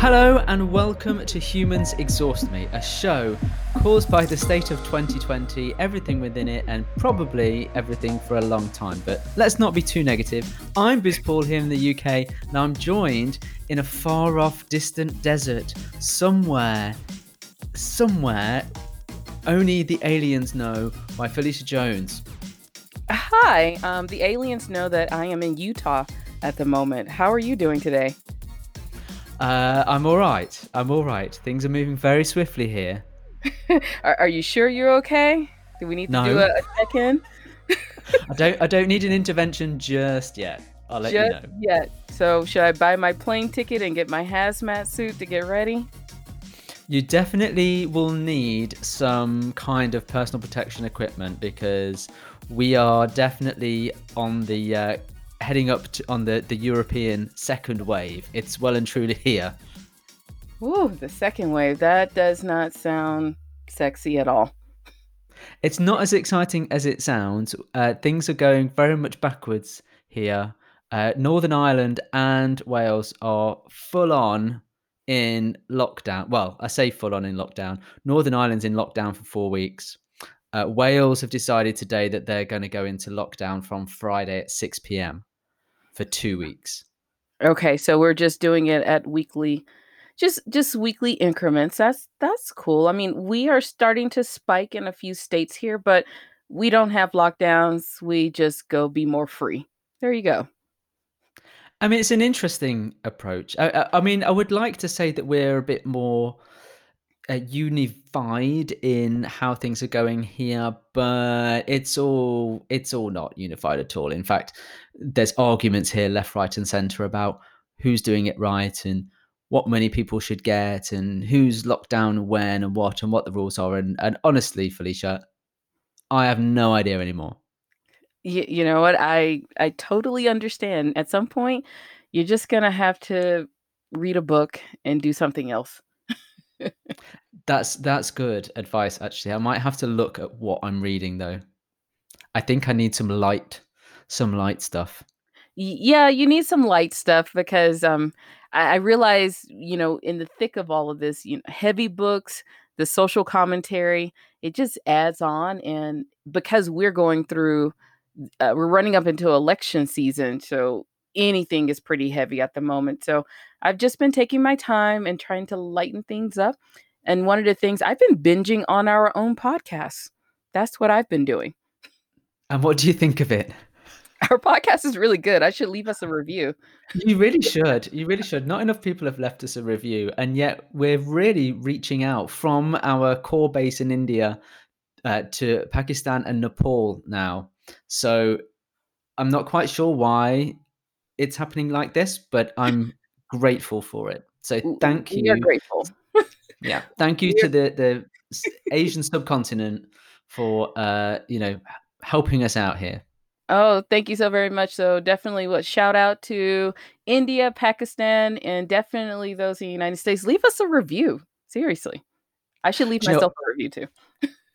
Hello and welcome to Humans Exhaust Me, a show caused by the state of 2020, everything within it, and probably everything for a long time. But let's not be too negative. I'm Biz Paul here in the UK, and I'm joined in a far off, distant desert somewhere, somewhere only the aliens know by Felicia Jones. Hi, um, the aliens know that I am in Utah at the moment. How are you doing today? Uh, I'm all right. I'm all right. Things are moving very swiftly here. are, are, you sure you're okay? Do we need to no. do a, a check-in? I don't. I don't need an intervention just yet. I'll let just you know. Yet. So should I buy my plane ticket and get my hazmat suit to get ready? You definitely will need some kind of personal protection equipment because we are definitely on the uh, heading up to, on the, the European second wave. It's well and truly here. Ooh, the second wave. That does not sound sexy at all. It's not as exciting as it sounds. Uh, things are going very much backwards here. Uh, Northern Ireland and Wales are full on in lockdown. Well, I say full on in lockdown. Northern Ireland's in lockdown for four weeks. Uh, Wales have decided today that they're going to go into lockdown from Friday at 6 p.m for two weeks. Okay, so we're just doing it at weekly just just weekly increments. That's that's cool. I mean, we are starting to spike in a few states here, but we don't have lockdowns. We just go be more free. There you go. I mean, it's an interesting approach. I, I mean, I would like to say that we're a bit more uh, unified in how things are going here, but it's all it's all not unified at all. In fact, there's arguments here, left, right, and centre about who's doing it right and what many people should get and who's locked down when and what and what the rules are. And and honestly, Felicia, I have no idea anymore. You, you know what? I I totally understand. At some point, you're just gonna have to read a book and do something else. That's that's good advice actually. I might have to look at what I'm reading though. I think I need some light some light stuff. Yeah, you need some light stuff because um I, I realize, you know, in the thick of all of this, you know, heavy books, the social commentary, it just adds on and because we're going through uh, we're running up into election season, so anything is pretty heavy at the moment. So I've just been taking my time and trying to lighten things up. And one of the things I've been binging on our own podcast. That's what I've been doing. And what do you think of it? Our podcast is really good. I should leave us a review. You really should. You really should. Not enough people have left us a review, and yet we're really reaching out from our core base in India uh, to Pakistan and Nepal now. So I'm not quite sure why it's happening like this, but I'm grateful for it. So thank you. You're grateful. yeah, thank you to the the Asian subcontinent for uh, you know helping us out here. Oh, thank you so very much. So definitely what shout out to India, Pakistan, and definitely those in the United States. Leave us a review. Seriously. I should leave myself a review too.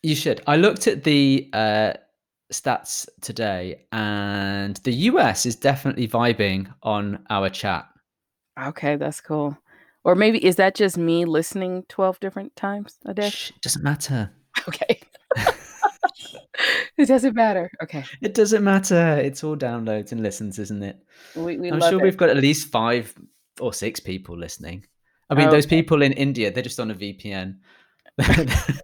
you should. I looked at the uh stats today, and the US is definitely vibing on our chat. Okay, that's cool. Or maybe is that just me listening 12 different times a day? Shh, doesn't matter. Okay. it doesn't matter. Okay. It doesn't matter. It's all downloads and listens, isn't it? We, we I'm sure it. we've got at least five or six people listening. I mean, those people in India, they're just on a VPN.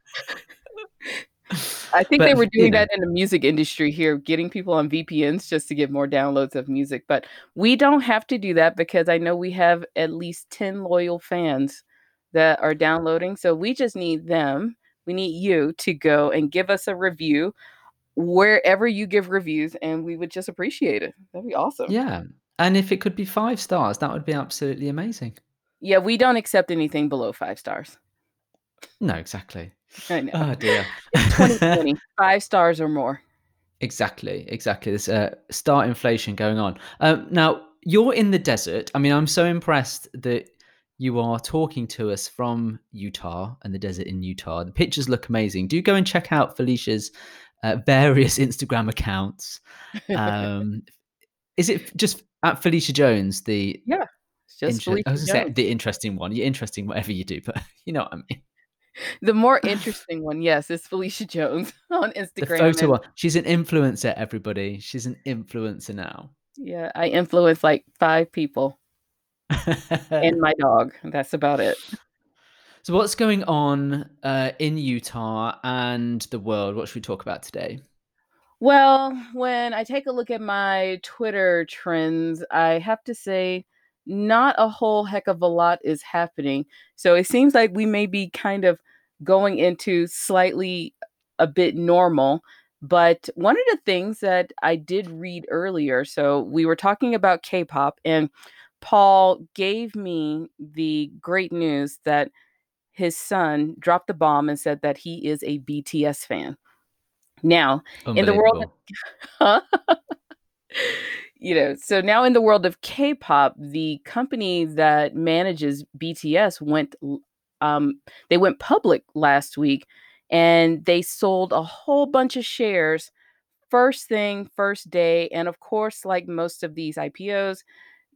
I think but, they were doing you know. that in the music industry here, getting people on VPNs just to get more downloads of music. But we don't have to do that because I know we have at least 10 loyal fans that are downloading. So we just need them. We need you to go and give us a review wherever you give reviews, and we would just appreciate it. That'd be awesome. Yeah. And if it could be five stars, that would be absolutely amazing. Yeah, we don't accept anything below five stars. No, exactly. I know. Oh dear. 2020, five stars or more. Exactly, exactly. There's a uh, star inflation going on. Um, now you're in the desert. I mean, I'm so impressed that you are talking to us from Utah and the desert in Utah. The pictures look amazing. Do go and check out Felicia's uh, various Instagram accounts. Um, is it just at Felicia Jones? The yeah, It's just Intere I Felicia gonna say Jones. the interesting one. You're interesting whatever you do, but you know what I mean. The more interesting one, yes, is Felicia Jones on Instagram. The photo and one. She's an influencer, everybody. She's an influencer now. yeah, I influence, like, 5 people and my dog, that's about it. So what's going on, uh, in Utah and the world? What should we talk about today? Well, when I take a look at my Twitter trends, I have to say not a whole heck of a lot is happening. So it seems like we may be kind of going into slightly a bit normal. But one of the things that I did read earlier, so we were talking about K-pop, and Paul gave me the great news that his son dropped the bomb and said that he is a BTS fan. Now, in the world Huh? You know, so now in the world of K-pop, the company that manages BTS went um, they went public last week, and they sold a whole bunch of shares first thing, first day, and of course, like most of these IPOs,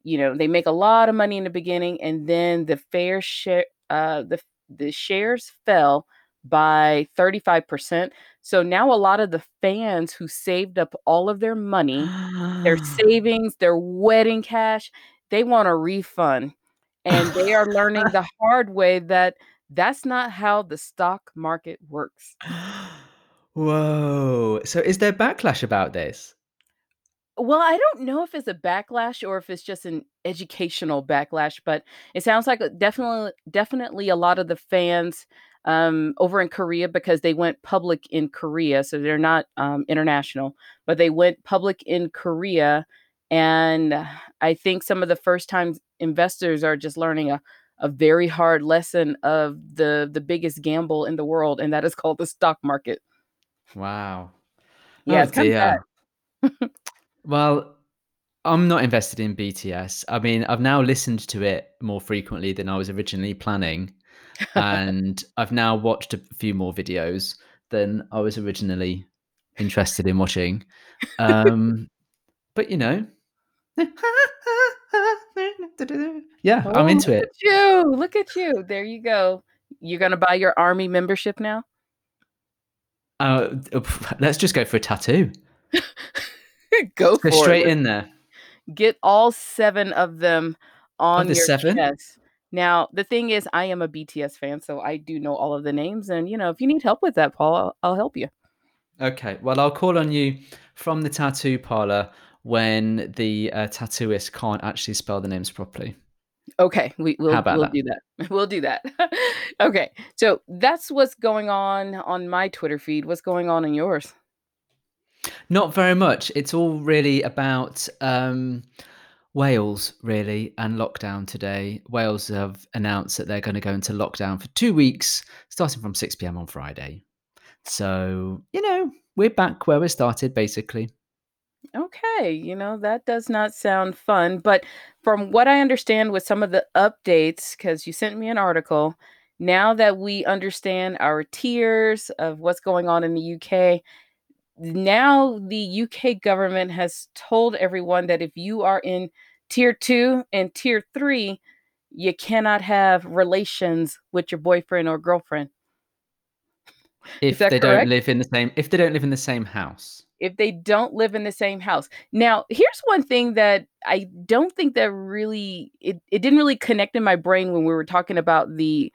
you know, they make a lot of money in the beginning, and then the fair share uh, the the shares fell by 35%. So now a lot of the fans who saved up all of their money, their savings, their wedding cash, they want a refund, and they are learning the hard way that that's not how the stock market works. Whoa. So is there backlash about this? Well, I don't know if it's a backlash or if it's just an educational backlash, but it sounds like, uh, definitely definitely a lot of the fans, um, over in Korea because they went public in Korea, so they're not, um, international, but they went public in Korea, and I think some of the first time investors are just learning a a very hard lesson of the the biggest gamble in the world, and that is called the stock market. Wow. Yeah, Oh it's dear. bad. Well, I'm not invested in BTS. I mean, I've now listened to it more frequently than I was originally planning, and I've now watched a few more videos than I was originally interested in watching. Um, but, you know Yeah, I'm Oh, into look it. at you, look at you, there you go. You're gonna buy your army membership now? Uh, let's just go for a tattoo. Go Let's go for it, straight let's in there. get all 7 of them Oh, on there's your 7? chest. Now, the thing is I am a BTS fan, so I do know all of the names, and, you know, if you need help with that, Paul, I'll I'll help you. Okay, well, I'll call on you from the tattoo parlor when the, uh, tattooist can't actually spell the names properly. Okay, we How we'll we'll that? do that. We'll do that. Okay, so that's what's going on on my Twitter feed, what's going on in yours? Not very much. It's all really about, um, Wales, really, and lockdown today. Wales have announced that they're gonna go into lockdown for 2 weeks, starting from 6 PM on Friday. So, you know, we're back where we started, basically. Okay, you know, that does not sound fun, but from what I understand with some of the updates, because you sent me an article, now that we understand our tiers of what's going on in the UK, now the UK government has told everyone that if you are in tier 2 and tier 3, you cannot have relations with your boyfriend or girlfriend. If they don't live in the same if they don't live in the same house. If they don't live in the same house. Now, here's one thing that I don't think that really it it didn't really connect in my brain when we were talking about the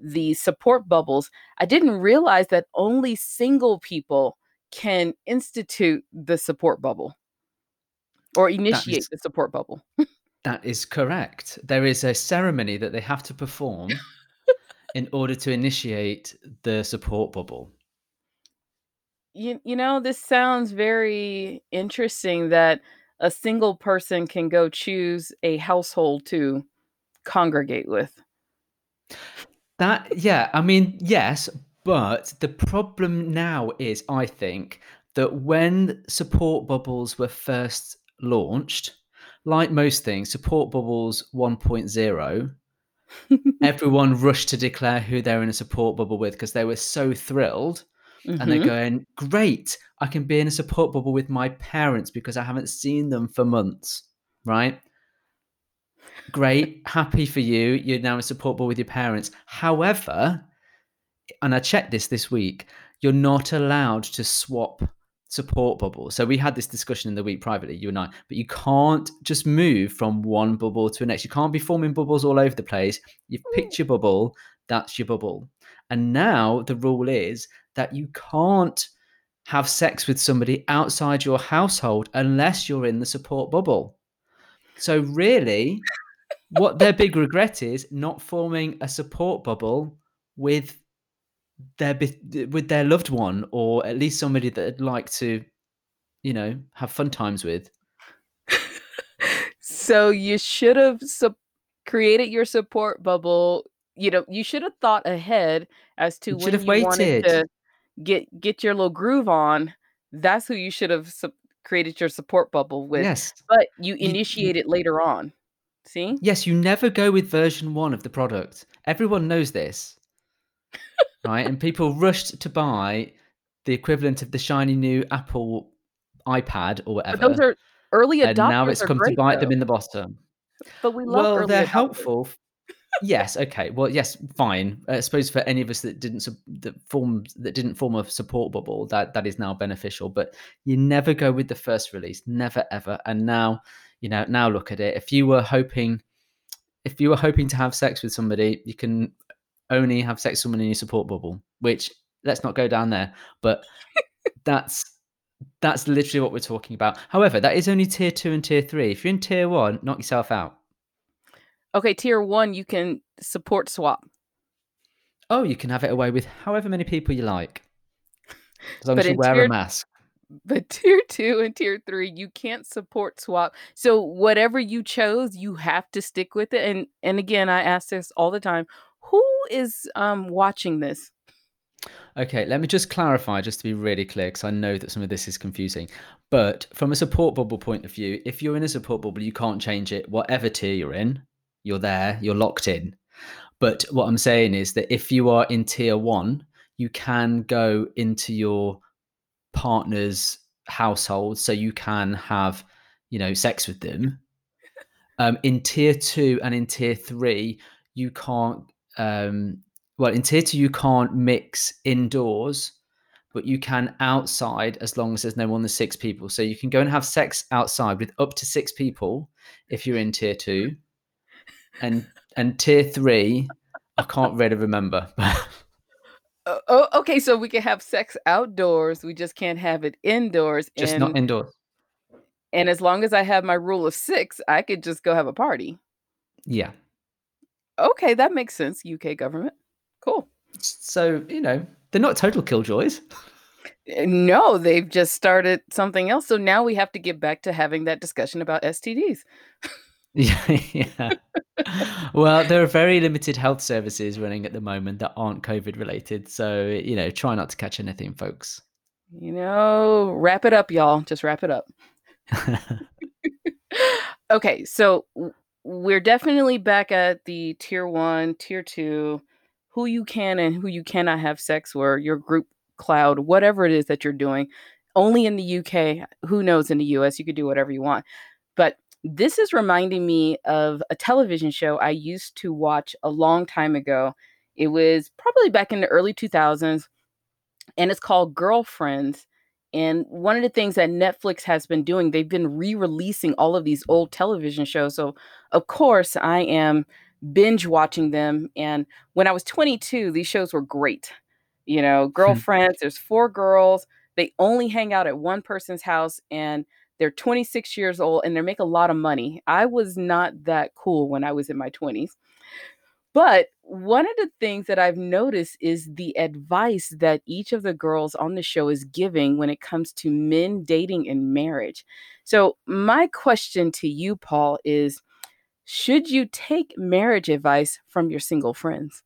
the support bubbles. I didn't realize that only single people can institute the support bubble or initiate is the support bubble. that is correct. There is a ceremony that they have to perform in order to initiate the support bubble. You you know, this sounds very interesting that a single person can go choose a household to congregate with. That yeah, I mean, yes, but the problem now is, I think, that when support bubbles were first launched, like most things, support bubbles 1.0, everyone rushed to declare who they're in a support bubble with because they were so thrilled, and they're Mhm. going, "Great, I can be in a support bubble with my parents because I haven't seen them for months." Right? Great, happy for you. You're now in support bubble with your parents. However, and I checked this this week, you're not allowed to swap support bubble. So we had this discussion in the week privately, you and I, but you can't just move from one bubble to the next. You can't be forming bubbles all over the place. You've hmm. picked your bubble, that's your bubble. And now the rule is that you can't have sex with somebody outside your household unless you're in the support bubble. So really, what their big regret is not forming a support bubble with their with their loved one or at least somebody that would like to you know have fun times with. So you should have su- created your support bubble. You know you should have thought ahead as to you when you waited. wanted to get get your little groove on. That's who you should have su- created your support bubble with. Yes. But you initiate you, it later on. See? Yes you never go with version one of the product. Everyone knows this right? And people rushed to buy the equivalent of the shiny new Apple iPad or whatever. But those are early adopters. And now it's come great, to bite though. them in the bottom. But we love well, they're adopters. helpful. yes. Okay. Well, yes. Fine. I suppose for any of us that didn't that form that didn't form a support bubble, that that is now beneficial. But you never go with the first release. Never ever. And now, you know, now look at it. If you were hoping, if you were hoping to have sex with somebody, you can only have sex with someone in your support bubble, which let's not go down there. But that's that's literally what we're talking about. However, that is only tier two and tier three. If you're in tier one, knock yourself out. Okay, tier one, you can support swap. Oh, you can have it away with however many people you like, as long as you wear tier, a mask. But tier two and tier three, you can't support swap. So whatever you chose, you have to stick with it. And and again, I ask this all the time: who is um, watching this? Okay, let me just clarify, just to be really clear, because I know that some of this is confusing. But from a support bubble point of view, if you're in a support bubble, you can't change it. Whatever tier you're in, you're there, you're locked in. But what I'm saying is that if you are in tier one, you can go into your partner's household, so you can have, you know, sex with them. Um, in tier two and in tier three, you can't um, well, in tier two, you can't mix indoors, but you can outside as long as there's no more than six people. So you can go and have sex outside with up to six people if you're in tier two. And and tier three, I can't really remember. oh, oh, okay. So we can have sex outdoors. We just can't have it indoors. Just and, not indoors. And as long as I have my rule of six, I could just go have a party. Yeah. Okay, that makes sense. UK government. Cool. So, you know, they're not total killjoys. Eh, no, they've just started something else. So now we have to get back to having that discussion about STDs. yeah, yeah. well, there are very limited health services running at the moment that aren't COVID related. So, you know, try not to catch anything, folks. You know, wrap it up, y'all. Just wrap it up. okay, so we're definitely back at the tier one, tier two, who you can and who you cannot have sex with, your group cloud, whatever it is that you're doing. Only in the UK, who knows in the US, you could do whatever you want. But this is reminding me of a television show I used to watch a long time ago. It was probably back in the early 2000s, and it's called Girlfriends. And one of the things that Netflix has been doing, they've been re releasing all of these old television shows. So, of course, I am binge watching them. And when I was 22, these shows were great. You know, hmm. girlfriends, there's four girls, they only hang out at one person's house and they're 26 years old and they make a lot of money. I was not that cool when I was in my 20s. But one of the things that I've noticed is the advice that each of the girls on the show is giving when it comes to men dating and marriage. So, my question to you, Paul, is should you take marriage advice from your single friends?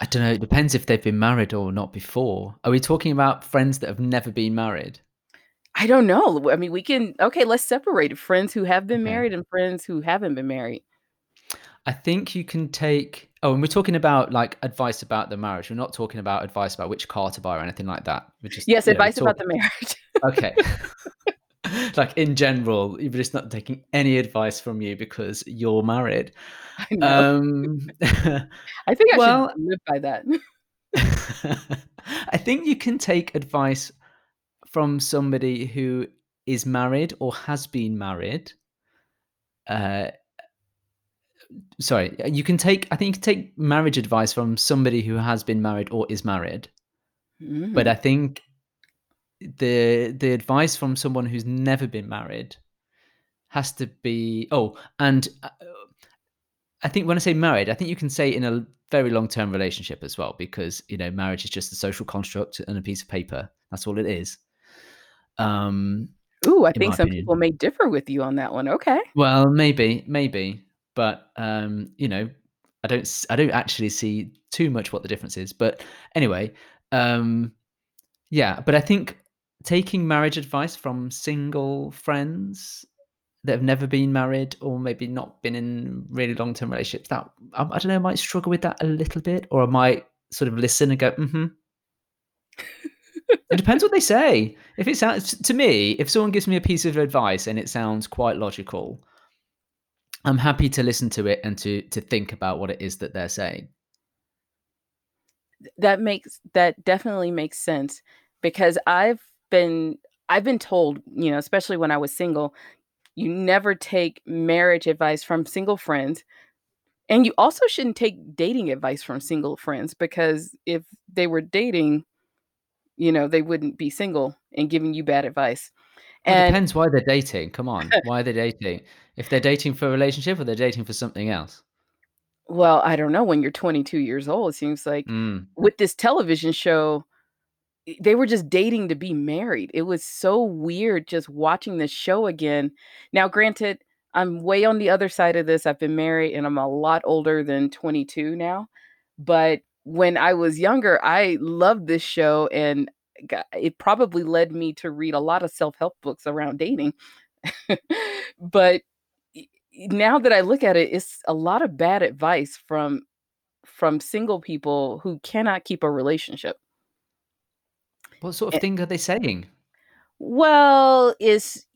I don't know. It depends if they've been married or not before. Are we talking about friends that have never been married? I don't know. I mean, we can okay, let's separate friends who have been okay. married and friends who haven't been married. I think you can take oh, and we're talking about like advice about the marriage. We're not talking about advice about which car to buy or anything like that. We're just Yes, advice know, about the marriage. okay. like in general, you're just not taking any advice from you because you're married. I know. Um, I think I should live by that. I think you can take advice from somebody who is married or has been married. Uh, sorry, you can take. I think you can take marriage advice from somebody who has been married or is married. But Mm. I think the the advice from someone who's never been married has to be. Oh, and uh, I think when I say married, I think you can say in a very long term relationship as well, because you know marriage is just a social construct and a piece of paper. That's all it is. Um, Ooh, I think some people may differ with you on that one. Okay. Well, maybe, maybe, but um, you know, I don't, I don't actually see too much what the difference is. But anyway, um, yeah. But I think taking marriage advice from single friends that have never been married or maybe not been in really long term relationships, that I, I don't know, I might struggle with that a little bit, or I might sort of listen and go, mm-hmm. It depends what they say. If it sounds to me, if someone gives me a piece of advice and it sounds quite logical, I'm happy to listen to it and to to think about what it is that they're saying. That makes that definitely makes sense because I've been I've been told, you know, especially when I was single, you never take marriage advice from single friends, and you also shouldn't take dating advice from single friends because if they were dating, you know, they wouldn't be single and giving you bad advice. Well, it depends why they're dating. Come on, why are they dating? If they're dating for a relationship or they're dating for something else. well, I don't know, when you're 22 years old, it seems like Mm. with this television show they were just dating to be married. It was so weird just watching this show again. Now, granted, I'm way on the other side of this. I've been married and I'm a lot older than 22 now. But when I was younger, I loved this show and it probably led me to read a lot of self-help books around dating. But now that I look at it, it's a lot of bad advice from from single people who cannot keep a relationship. What sort of thing are they saying? Well, it's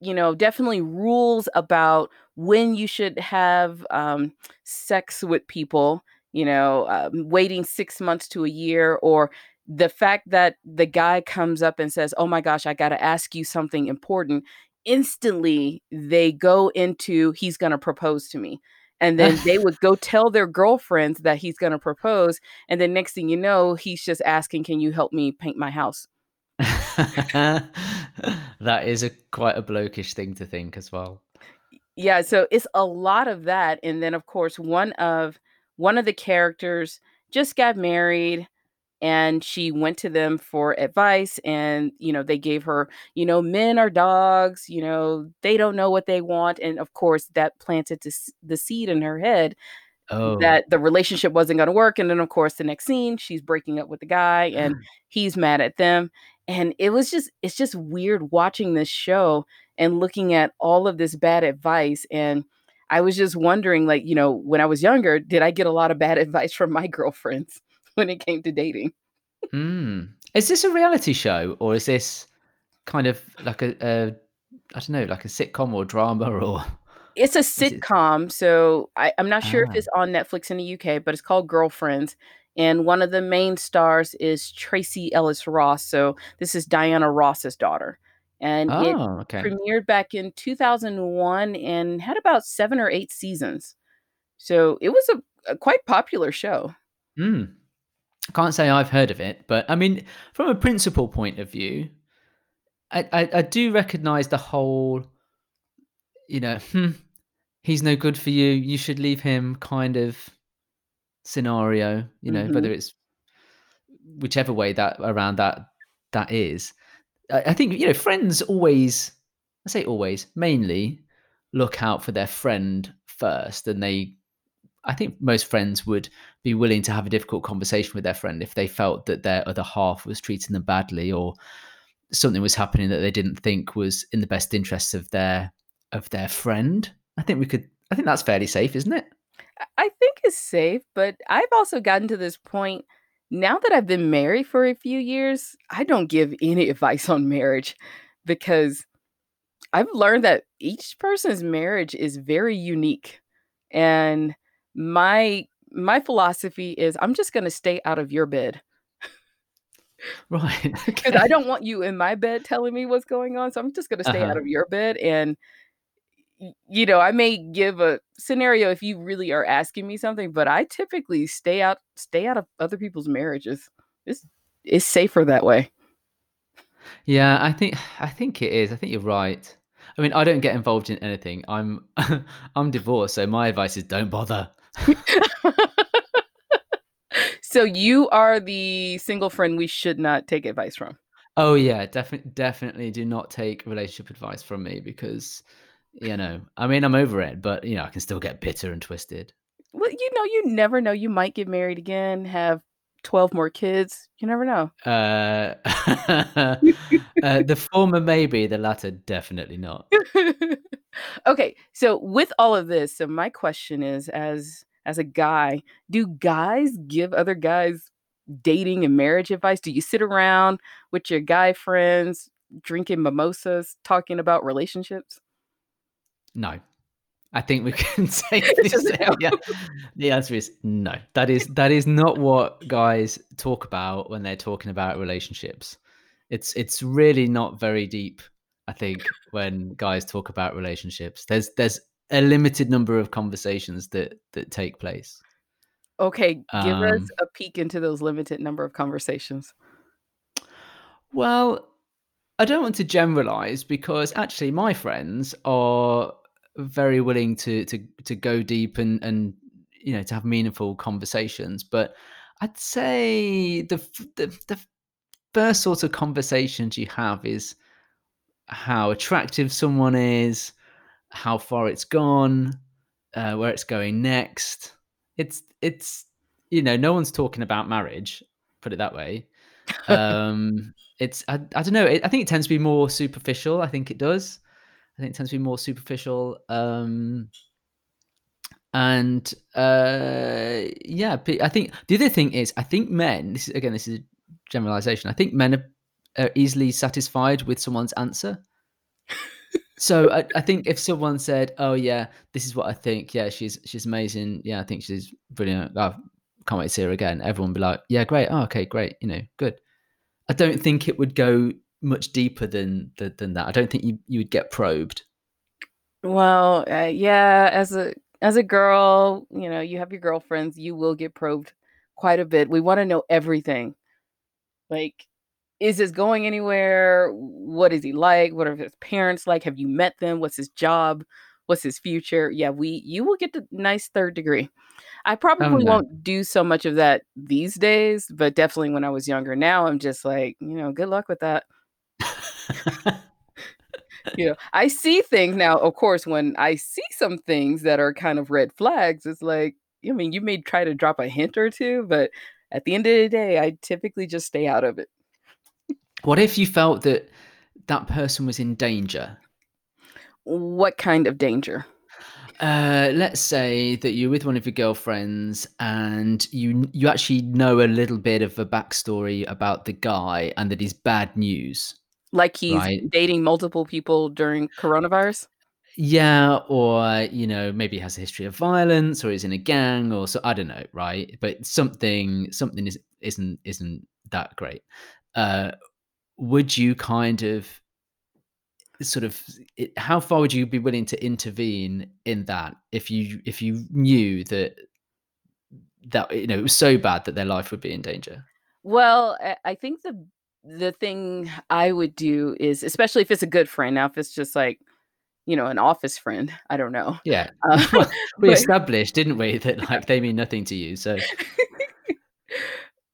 you know, definitely rules about when you should have, um, sex with people, you know, um, waiting 6 months to a year, or the fact that the guy comes up and says, "Oh my gosh, I gotta ask you something important." Instantly, they go into, "He's gonna propose to me." And then they would go tell their girlfriends that he's gonna propose, and then next thing you know, he's just asking, "Can you help me paint my house?" That is a quite a blokish thing to think as well. Yeah, so it's a lot of that, and then, of course, one of one of the characters just got married, and she went to them for advice, and, you know, they gave her, you know, "Men are dogs, you know, they don't know what they want," and, of course, that planted the seed in her head Oh. that the relationship wasn't gonna work, and then, of course, the next scene, she's breaking up with the guy, and he's mad at them, and it was just it's just weird watching this show and looking at all of this bad advice, and I was just wondering, like, you know, when I was younger, did I get a lot of bad advice from my girlfriends when it came to dating? Mm. Is this a reality show or is this kind of like a a I don't know, like a sitcom or drama or It's a is it sitcom, so I I'm not sure if Ah. it's on Netflix in the UK, but it's called Girlfriends, and one of the main stars is Tracee Ellis Ross, so this is Diana Ross's daughter, and it Oh, okay. premiered back in 2001 and had about 7 or 8 seasons. So it was a a quite popular show. Mm. I can't say I've heard of it, but I mean, from a principal point of view, I I, I do recognise the whole, you know, "Hmm, he's no good for you. You should leave him." Kind of scenario. You know, Mhm. whether it's whichever way that around that that is. I, I think you know, friends always. I say always, mainly look out for their friend first, and they I think most friends would be willing to have a difficult conversation with their friend if they felt that their other half was treating them badly or something was happening that they didn't think was in the best interests of their of their friend. I think we could I think that's fairly safe, isn't it? I think it's safe, but I've also gotten to this point now that I've been married for a few years, I don't give any advice on marriage because I've learned that each person's marriage is very unique, and my my philosophy is I'm just gonna stay out of your bed. Right, 'Cause I okay. don't want you in my bed telling me what's going on, so I'm just gonna stay out Uh-huh. of your bed, and you know, I may give a scenario if you really are asking me something, but I typically stay out stay out of other people's marriages. It's it's safer that way. Yeah, I think I think it is. I think you're right. I mean, I don't get involved in anything. I'm I'm divorced, so my advice is don't bother. So you are the single friend we should not take advice from? Oh yeah, definitely definitely do not take relationship advice from me because, you know, I mean, I'm over it, but you know, I can still get bitter and twisted. Well, you know, you never know, you might get married again, have 12 more kids, you never know. Uh, uh, the former maybe, the latter definitely not. Okay, so with all of this, so my question is, as as a guy, do guys give other guys dating and marriage advice? Do you sit around with your guy friends drinking mimosas, talking about relationships? No. I think we can It's just say, yeah, the answer is no. That is that is not what guys talk about when they're talking about relationships. It's it's really not very deep, I think, when guys talk about relationships. There's there's a limited number of conversations that that take place. Okay, give us Um, a peek into those limited number of conversations. well, I don't want to generalize because actually my friends are very willing to to to go deep and and you know to have meaningful conversations. But I'd say the the, the first sort of conversations you have is how attractive someone is, how far it's gone, uh, where it's going next. It's it's you know no one's talking about marriage. Put it that way um, it's I, I don't know. It, I think it tends to be more superficial. I think it does. I think it tends to be more superficial. Um, and uh, yeah, I think the other thing is I think men. This is again, this is a generalization. I think men are, are easily satisfied with someone's answer. So I, I think if someone said, "Oh yeah, this is what I think. Yeah, she's she's amazing. Yeah, I think she's brilliant. I can't wait to see her again." Everyone would be like, "Yeah, great. Oh, okay, great. You know, good." I don't think it would go much deeper than than, than that. I don't think you you would get probed. Well, uh, yeah, as a as a girl, you know, you have your girlfriends, you will get probed quite a bit. We wanna know everything. Like, is this going anywhere? What is he like? What are his parents like? Have you met them? What's his job? What's his future? Yeah, we you will get the nice third degree. I Oh probably no. won't do so much of that these days, but definitely when I was younger. Now I'm just like, you know, good luck with that. You know, I see things now, of course, when I see some things that are kind of red flags, it's like, I mean, you may try to drop a hint or 2, but at the end of the day, I typically just stay out of it. What if you felt that that person was in danger? What kind of danger? Uh, let's say that you're with one of your girlfriends and you you actually know a little bit of a backstory about the guy and that he's bad news, Like he's right? dating multiple people during coronavirus? Yeah, or you know, maybe he has a history of violence, or he's in a gang, or so I don't know, right? But something something is isn't isn't that great. Uh, would you kind of sort of it, how far would you be willing to intervene in that if you if you knew that that you know it was so bad that their life would be in danger? Well, I think the the thing I would do is especially if it's a good friend, now if it's just like, you know, an office friend, I don't know. Yeah. Uh, well, we but established, didn't we, that like they mean nothing to you. So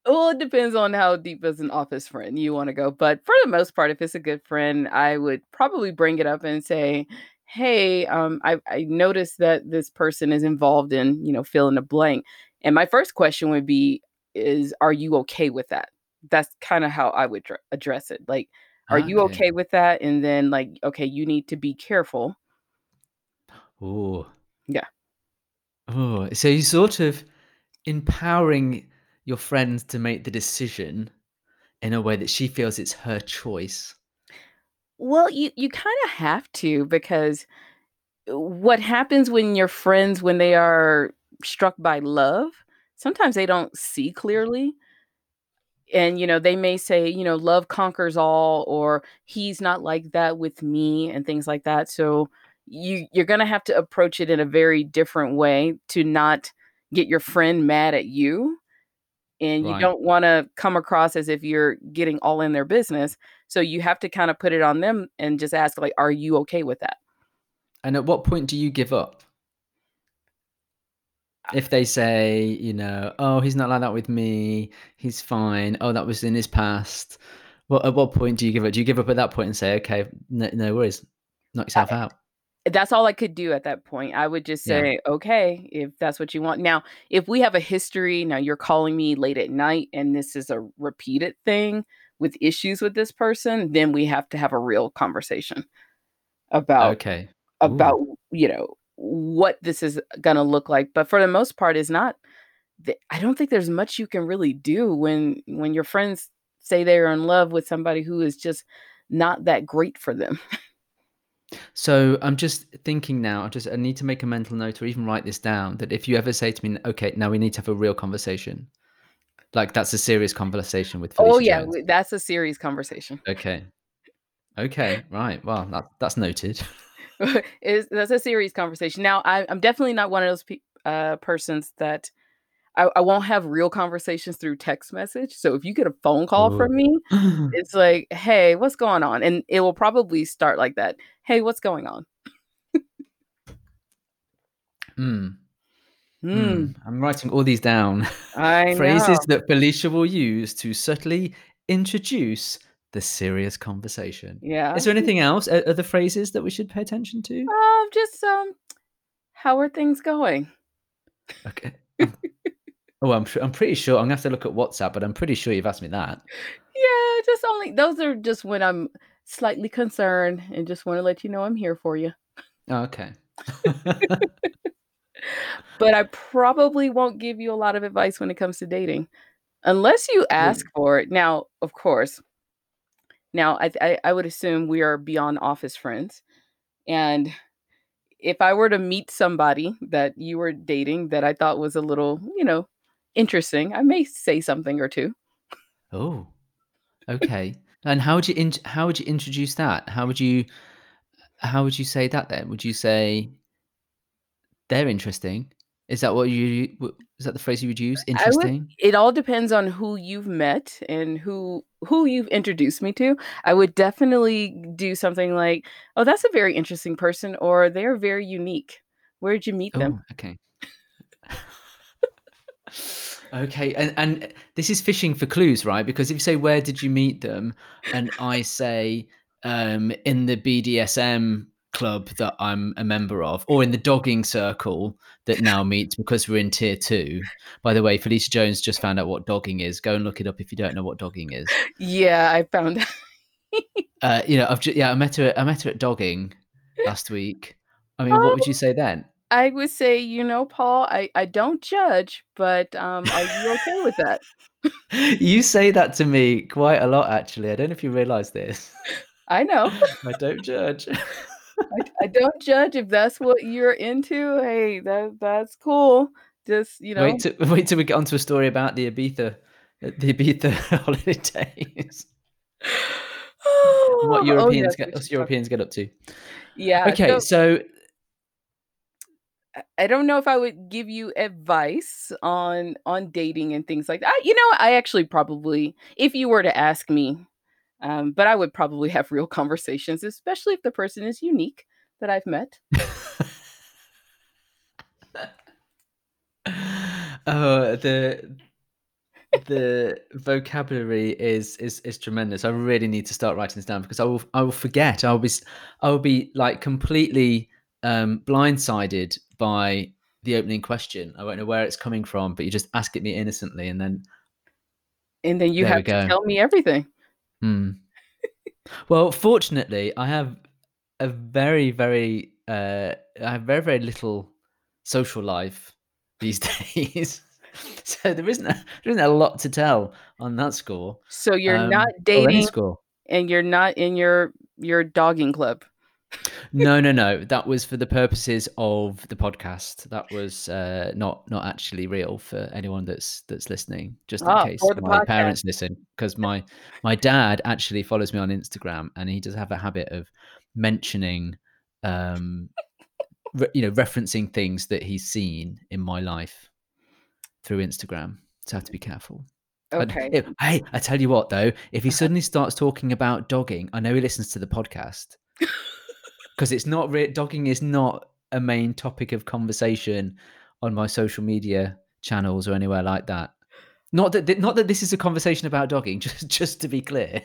Well, it depends on how deep as an office friend you wanna go, but for the most part, if it's a good friend, I would probably bring it up and say, "Hey, um, I I noticed that this person is involved in, you know, fill in the blank." And my first question would be, is, "Are you okay with that?" That's kinda how I would dr address it, like, "Are you okay. okay with that?" And then, like, "Okay, you need to be careful." Oh. Yeah. Oh, so you sort of empowering your friend to make the decision in a way that she feels it's her choice. Well, you you kinda have to because uh, what happens when you're friends when they are struck by love, sometimes they don't see mm-hmm. clearly. And, you know, they may say, you know, "Love conquers all," or "He's not like that with me," and things like that, so you you're gonna have to approach it in a very different way to not get your friend mad at you, and you Right. don't wanna come across as if you're getting all in their business, so you have to kinda put it on them and just ask, like, "Are you okay with that?" And at what point do you give up? Ah. If they say, you know, "Oh, he's not like that with me. He's fine. Oh, that was in his past." Well, at what point do you give up? Do you give up at that point and say, "Okay, no no worries. Knock yourself out." That's all I could do at that point. I would just Yeah. say, "Okay, if that's what you want." Now, if we have a history, now you're calling me late at night and this is a repeated thing with issues with this person, then we have to have a real conversation about Okay. Ooh. about, you know, what this is gonna look like, but for the most part, is not the I don't think there's much you can really do when when your friends say they're in love with somebody who is just not that great for them. So, I'm just thinking now, I just I need to make a mental note or even write this down that if you ever say to me, "Okay, now we need to have a real conversation." Like, that's a serious conversation with Oh, yeah, Jones. that's a serious conversation. Okay. Okay, right. Well, that that's noted. Is that's a serious conversation. Now, I I'm definitely not one of those pe uh, persons that I I won't have real conversations through text message, so if you get a phone call Oh. from me, it's like, "Hey, what's going on?" And it will probably start like that, "Hey, what's going on?" Mm. Mm. Mm. I'm writing all these down. I Phrases that Felicia will use to subtly introduce the serious conversation. Yeah. Is there anything else? O other phrases that we should pay attention to? Um, just, um, "How are things going?" Okay. Oh, I'm I'm pretty sure I'm gonna have to look at WhatsApp, but I'm pretty sure you've asked me that. Yeah, just only those are just when I'm slightly concerned and just wanna let you know I'm here for you. Oh, okay. But I probably won't give you a lot of advice when it comes to dating, unless you ask Really? for it. Now, of course now I I I would assume we are beyond office friends, and if I were to meet somebody that you were dating that I thought was a little, you know, interesting, I may say something or 2. Oh, okay. And how would you int how would you introduce that? How would you how would you say that then? Would you say "They're interesting." Is that what you is that the phrase you would use? I would "Interesting?" it all depends on who you've met and who who you've introduced me to. I would definitely do something like, "Oh, that's a very interesting person," or "They're very unique. Where'd you meet oh, them?" Oh, okay. Okay, and and this is fishing for clues, right? Because if you say, "Where did you meet them?" and I say, um, "In the BDSM club that I'm a member of," or "In the dogging circle that now meets because we're in tier 2." By the way, Felicia Jones just found out what dogging is. Go and look it up if you don't know what dogging is. Yeah, I found Uh, you know, I've ju yeah, I met her I met her at dogging last week. I mean, what would Oh, you say then? I would say, "You know, Paul, I I don't judge, but, um, are you okay with that?" You say that to me quite a lot, actually. I don't know if you realize this. I know. I don't judge. I I don't judge if that's what you're into, hey, that that's cool. Just, you know. Wait till wait till we get onto a story about the Ibiza uh, the Ibiza holiday days. What Oh, yes, Europeans get us should talk Europeans get up to. Yeah, Okay, so so I don't know if I would give you advice on on dating and things like that. You know, I actually probably if you were to ask me, um, but I would probably have real conversations, especially if the person is unique that I've met. Oh, the the vocabulary is is is tremendous. I really need to start writing this down because I will I will forget. I'll be I will be, like, completely, um, blindsided by the opening question. I won't know where it's coming from, but you just ask it me innocently, and then And then you have to tell me everything. Mm. Well, fortunately, I have a very, very, uh I have very, very little social life these days. So there isn't a there isn't a lot to tell on that score, So you're not um, any dating and you're not in your your dogging club. No, no, no. That was for the purposes of the podcast. That was uh, not not actually real for anyone that's that's listening. Just in Oh, case my podcast. parents listen, because my my dad actually follows me on Instagram, and he does have a habit of mentioning, um, re- you know, referencing things that he's seen in my life through Instagram. So I have to be careful. Okay. if- hey, I tell you what though, if he suddenly starts talking about dogging, I know he listens to the podcast because it's not re- dogging is not a main topic of conversation on my social media channels or anywhere like that. Not that th- not that this is a conversation about dogging. Just just to be clear.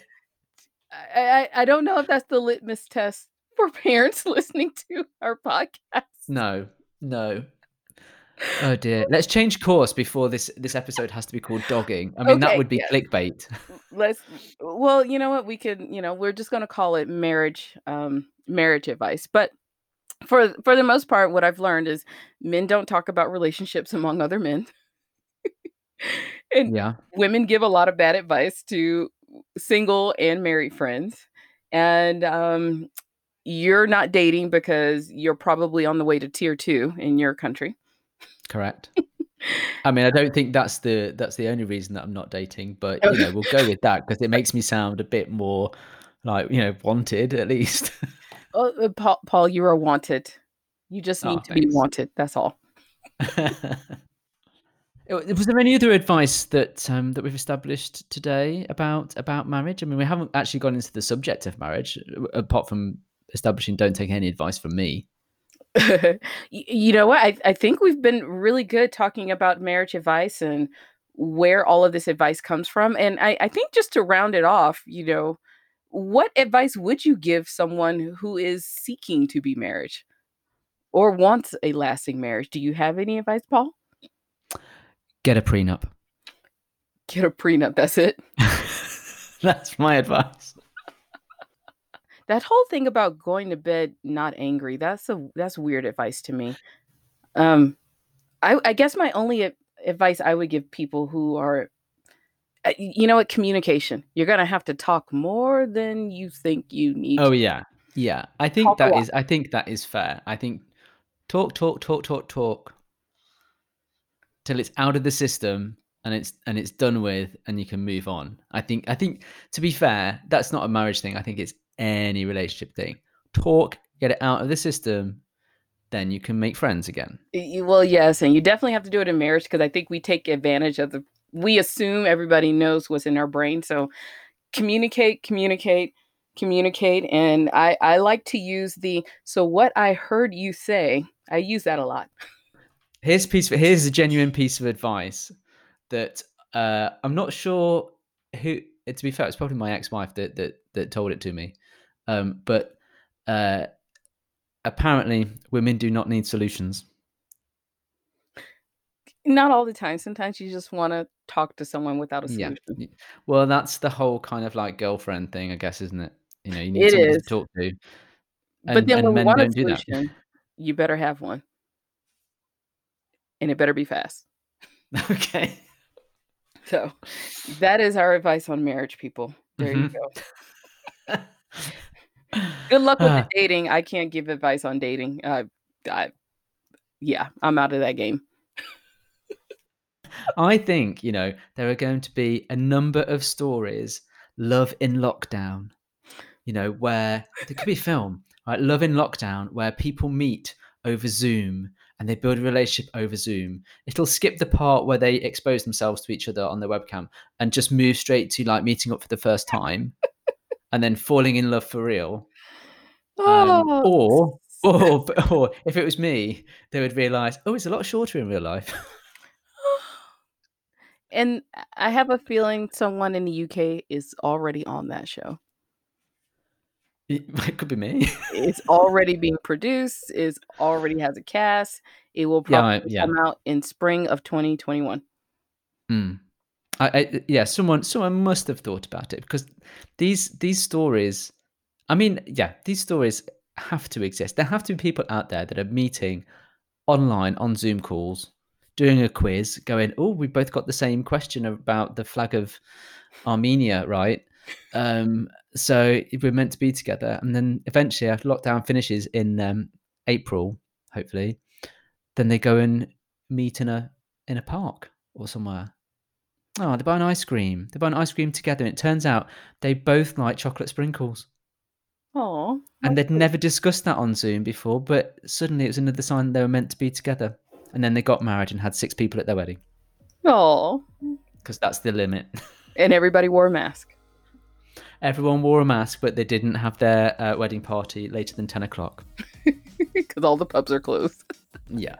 I, I I don't know if that's the litmus test for parents listening to our podcast. No, no. Oh dear. Let's change course before this this episode has to be called dogging. I mean, that would be clickbait. Let's well, you know what? We could, you know, we're just gonna call it marriage, um, marriage advice. But for for the most part, what I've learned is men don't talk about relationships among other men. and Yeah. women give a lot of bad advice to single and married friends. And um, you're not dating because you're probably on the way to tier two in your country. Correct. I mean, I don't think that's the that's the only reason that I'm not dating, but you know, we'll go with that because it makes me sound a bit more like you know wanted at least. Oh, uh, Paul, Paul, you are wanted. You just need Oh, to be wanted. That's all. Uh, Was there any other advice that um, that we've established today about about marriage? I mean, we haven't actually gone into the subject of marriage, uh, apart from establishing don't take any advice from me. You know what? I, I think we've been really good talking about marriage advice and where all of this advice comes from. And I, I think just to round it off, you know, what advice would you give someone who is seeking to be married or wants a lasting marriage? Do you have any advice, Paul? Get a prenup. Get a prenup. That's it. That's my advice. That whole thing about going to bed not angry, that's a that's weird advice to me. Um I I guess my only a- advice I would give people who are uh, you know what communication. You're going to have to talk more than you think you need. Oh to. yeah, yeah. I think Talk that is. I think that is fair. I think talk, talk, talk, talk, talk till it's out of the system and it's and it's done with, and you can move on. I think. I think to be fair, that's not a marriage thing. I think it's any relationship thing. Talk, get it out of the system, then you can make friends again. Well, yes, and you definitely have to do it in marriage because I think we take advantage of the we assume everybody knows what's in our brain. So communicate, communicate, communicate and I I like to use the so what I heard you say. I use that a lot. Here's piece. Of, here's a genuine piece of advice that uh, I'm not sure who. To be fair, it's probably my ex-wife that that that told it to me. Um, but uh, apparently, women do not need solutions. Not all the time. Sometimes you just want to talk to someone without a Yeah. solution. y- Well, that's the whole kind of like girlfriend thing, I guess, isn't it? You know, you need It somebody is. to talk to, But then and when we want a don't do that. solution, you better have one. And it better be fast. okay. So that is our advice on marriage, people. There you Mhm. go. Good luck with the Ah. dating. I can't give advice on dating. Uh, I, yeah, I'm out of that game. I think, you know, there are going to be a number of stories, love in lockdown, you know, where there could be film, right? Love in lockdown, where people meet over Zoom and they build a relationship over Zoom. It'll skip the part where they expose themselves to each other on their webcam and just move straight to like meeting up for the first time and then falling in love for real. Um, Oh, or, or, or if it was me, they would realize, oh, it's a lot shorter in real life. and I have a feeling someone in the UK is already on that show. it could be me. It's already being produced. Is already has a cast. It will Yeah, I- probably yeah. come out in spring of 2021. Mm. I, I, yeah, someone someone must have thought about it because these these stories. I mean, yeah, these stories have to exist. There have to be people out there that are meeting online on Zoom calls, doing a quiz, going, "Oh, we both got the same question about the flag of Armenia, right?" Um, so we're meant to be together, and then eventually, after lockdown finishes in um, April, hopefully, then they go and meet in a in a park or somewhere. Oh, they buy an ice cream. They buy an ice cream together. And it turns out they both like chocolate sprinkles. Oh, And they'd never discussed that on Zoom before, but suddenly it was another sign they were meant to be together. And then they got married and had six people at their wedding oh, because that's the limit. and everybody wore a mask. Everyone wore a mask, but they didn't have their uh, wedding party later than 10 o'clock. because all the pubs are closed. Yeah.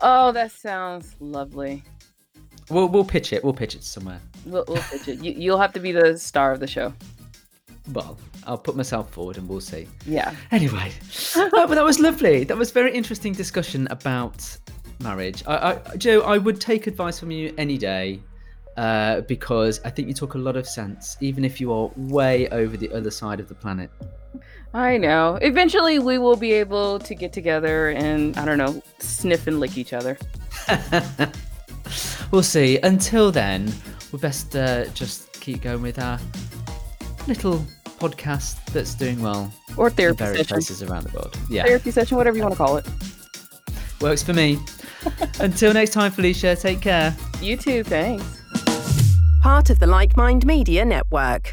Oh, that sounds lovely. We'll, we'll pitch it. We'll pitch it somewhere. We'll, we'll pitch it. You, you'll have to be the star of the show. Well, I'll put myself forward and we'll see. Yeah. Anyway, uh, but that was lovely. That was very interesting discussion about marriage. I, I, Joe, I would take advice from you any day uh, because I think you talk a lot of sense, even if you are way over the other side of the planet. I know. Eventually, we will be able to get together and, I don't know, sniff and lick each other. we'll see. Until then, we best uh, just keep going with our little podcast that's doing well Or in therapy various session. places around the world. Yeah, Therapy session, whatever you want to call it. works for me. Until next time, Felicia, take care. You too. Thanks. Part of the Like Mind Media Network.